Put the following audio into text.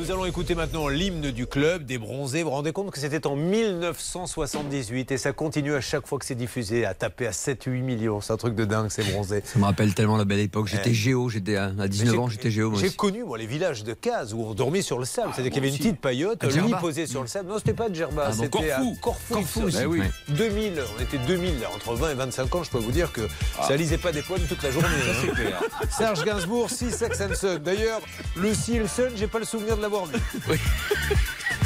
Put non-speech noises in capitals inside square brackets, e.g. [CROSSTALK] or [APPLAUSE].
Nous allons écouter maintenant l'hymne du club des bronzés. Vous vous rendez compte que c'était en 1978 et ça continue à chaque fois que c'est diffusé à taper à 7-8 millions. C'est un truc de dingue, ces bronzés. Ça me rappelle tellement la belle époque. J'étais Eh. géo, j'étais à à 19 ans, j'étais géo. J'ai connu moi les villages de cases où on dormait sur le sable. C'est-à-dire qu'il y avait une aussi. petite paillote, À lit Djerba. posé sur le sable. Non, c'était pas de Gerba, Ah c'était à Corfou. Corfou. Corfou oui. 2000, on était 2000, là, entre 20 et 25 ans, je peux vous dire que ça lisait pas des poèmes toute la journée. Hein. Serge Gainsbourg, 6 Sex and. D'ailleurs, le Sun, j'ai pas le souvenir de l'avoir vu. [LAUGHS]